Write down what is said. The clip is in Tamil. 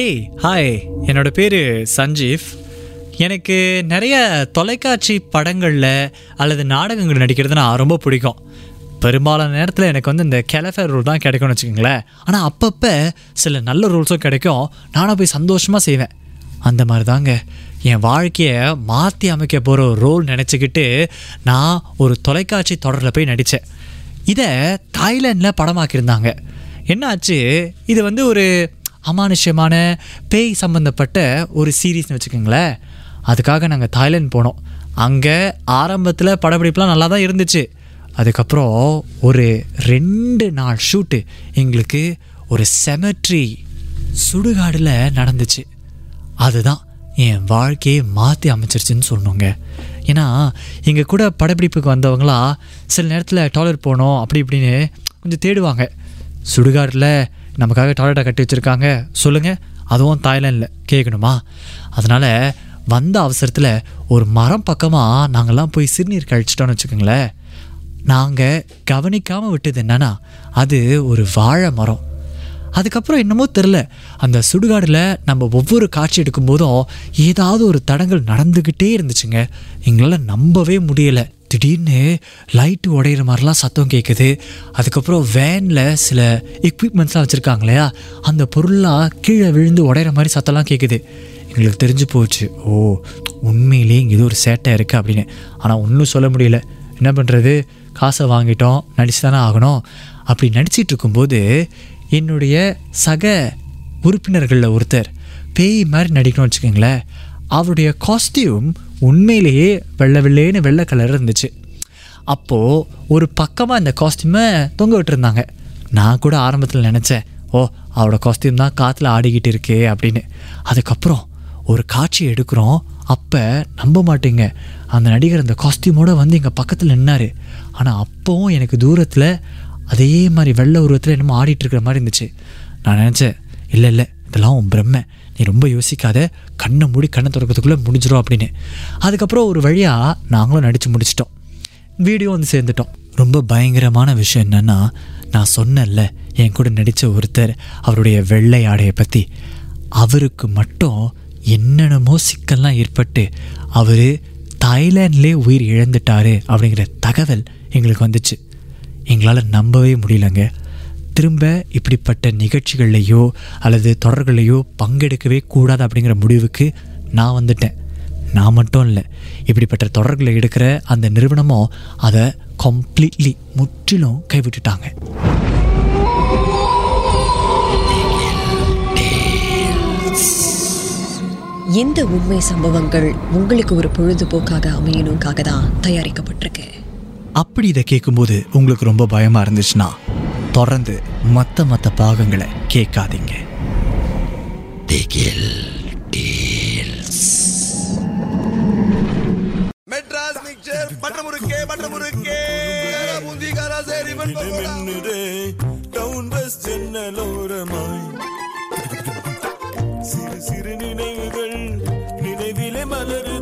ஏய் ஹாய் என்னோட பேர் சஞ்சீவ். எனக்கு நிறைய தொலைக்காட்சி படங்களில் அல்லது நாடகங்கள் நடிக்கிறது நான் ரொம்ப பிடிக்கும். பெரும்பாலான நேரத்தில் எனக்கு வந்து இந்த கெலஃபேர் ரூல் தான் கிடைக்கும்னு வச்சுக்கோங்களேன். ஆனால் அப்பப்போ சில நல்ல ரூல்ஸும் கிடைக்கும். நானும் போய் சந்தோஷமாக செய்வேன். அந்த மாதிரி தாங்க என் வாழ்க்கையை மாற்றி அமைக்க போகிற ஒரு ரோல் நினச்சிக்கிட்டு நான் ஒரு தொலைக்காட்சி தொடரில் போய் நடித்தேன் இதை தாய்லாண்டில் படமாக்கியிருந்தாங்க. என்னாச்சு? இது வந்து ஒரு அமானுஷ்யமான பேய் சம்மந்தப்பட்ட ஒரு சீரீஸ்னு வச்சுக்கோங்களேன். அதுக்காக நாங்கள் தாய்லாந்து போனோம். அங்கே ஆரம்பத்தில் படப்பிடிப்புலாம் நல்லா தான் இருந்துச்சு. அதுக்கப்புறம் ஒரு ரெண்டு நாள் ஷூட்டு எங்களுக்கு ஒரு செமெட்ரி சுடுகாடில் நடந்துச்சு. அதுதான் என் வாழ்க்கையை மாற்றி அமைச்சிருச்சுன்னு சொல்லணுங்க. ஏன்னா எங்கள் கூட படப்பிடிப்புக்கு வந்தவங்களா சில நேரத்தில் டாய்லெட் போகணும் அப்படி இப்படின்னு கொஞ்சம் தேடுவாங்க. சுடுகாட்டில் நமக்காக டாய்லெட்டை கட்டி வச்சுருக்காங்க. சொல்லுங்கள் அதுவும் தாய்லாண்டில் கேட்கணுமா அதனால் வந்த அவசரத்தில் ஒரு மரம் பக்கமாக நாங்கள்லாம் போய் சிறுநீர் கழிச்சிட்டோன்னு வச்சுக்கோங்களேன். நாங்கள் கவனிக்காமல் விட்டது என்னன்னா அது ஒரு வாழை மரம். அதுக்கப்புறம் என்னமோ தெரில அந்த சுடுகாடில் நம்ம ஒவ்வொரு காட்சி எடுக்கும்போதும் ஏதாவது ஒரு தடங்கள் நடந்துக்கிட்டே இருந்துச்சுங்க. எங்களால் நம்பவே முடியலை. திடீர்னு லைட்டு உடையிற மாதிரிலாம் சத்தம் கேட்குது அதுக்கப்புறம் வேனில் சில எக்யூப்மெண்ட்ஸ்லாம் வச்சுருக்காங்க இல்லையா? அந்த பொருள்லாம் கீழே விழுந்து உடையிற மாதிரி சத்தம்லாம் கேட்குது எங்களுக்கு தெரிஞ்சு போச்சு. ஓ உண்மையிலேயே இங்கே ஏதோ ஒரு சேட்டை இருக்குது அப்படின்னு. ஆனால் ஒன்றும் சொல்ல முடியல. என்ன பண்ணுறது காசை வாங்கிட்டோம். நடிச்சு தானே ஆகணும். அப்படி நடிச்சிட்டு இருக்கும்போது என்னுடைய சக உறுப்பினர்களில் ஒருத்தர் பேய் மாதிரி நடிக்கணும்னு வச்சுக்கோங்களேன். அவருடைய காஸ்டியூம் உண்மையிலேயே வெள்ளை வெள்ளேன்னு வெள்ளை கலர் இருந்துச்சு. அப்போது ஒரு பக்கமாக இந்த காஸ்டியூமை தொங்க விட்டுருந்தாங்க. நான் கூட ஆரம்பத்தில் நினச்சேன் ஓ அவரோட காஸ்டியூம் தான் காற்றுல ஆடிக்கிட்டு இருக்கே அப்படின்னு. அதுக்கப்புறம் ஒரு காட்சி எடுக்கிறோம் அப்போ நம்ப மாட்டேங்க. அந்த நடிகர் அந்த காஸ்டியூமோடு வந்து எங்கள் பக்கத்தில் நின்னார். ஆனால் அப்போவும் எனக்கு தூரத்தில் அதே மாதிரி வெள்ளை உருவத்தில் என்னமோ ஆடிட்டு இருக்கிற மாதிரி இருந்துச்சு. நான் நினச்சேன் இல்லை இல்லை இதெல்லாம் உன் பிரம்மை. நீ ரொம்ப யோசிக்காத. கண்ணை மூடி கண்ணை திறக்கிறதுக்குள்ளே முடிஞ்சிடும் அப்படின்னு. அதுக்கப்புறம் ஒரு வழியாக நாங்களும் நடித்து முடிச்சிட்டோம். வீடியோ வந்து சேர்ந்துட்டோம். ரொம்ப பயங்கரமான விஷயம் என்னென்னா நான் சொன்னேன்ல என் கூட நடித்த ஒருத்தர் அவருடைய வெள்ளை ஆடையை பற்றி அவருக்கு மட்டும் என்னென்னமோ சிக்கல்லாம் ஏற்பட்டு அவர் தாய்லாண்ட்லேயே உயிர் இழந்துட்டாரு அப்படிங்கிற தகவல் எங்களுக்கு வந்துச்சு. எங்களால் நம்பவே முடியலங்க. திரும்ப இப்படிப்பட்ட நிகழ்ச்சிகள்லையோ அல்லது தொடர்களையோ பங்கெடுக்கவே கூடாது அப்படிங்கிற முடிவுக்கு நான் வந்துட்டேன். நான் மட்டும் இல்லை. இப்படிப்பட்ட தொடர்களை எடுக்கிற அந்த நிறுவனமும் அதை கம்ப்ளீட்லி முற்றிலும் கைவிட்டுட்டாங்க. இந்த உண்மை சம்பவங்கள் உங்களுக்கு ஒரு பொழுதுபோக்காக அமையணுக்காக தான் தயாரிக்கப்பட்டிருக்கு. அப்படி இதை கேட்கும்போது உங்களுக்கு ரொம்ப பயமாக இருந்துச்சுன்னா தொடர்ந்து மற்ற மற்ற பாகங்களை கேட்காதீங்க. மெட்ராஸ் மிக்சர் பட்டர் முறுக்கே பட்டர் முறுக்கே பூந்தி காரா சரி பக்கோடா மின்னுதே டவுன் பஸ் சிறு சிறு நினைவுகள் நினைவிலே மலருதே.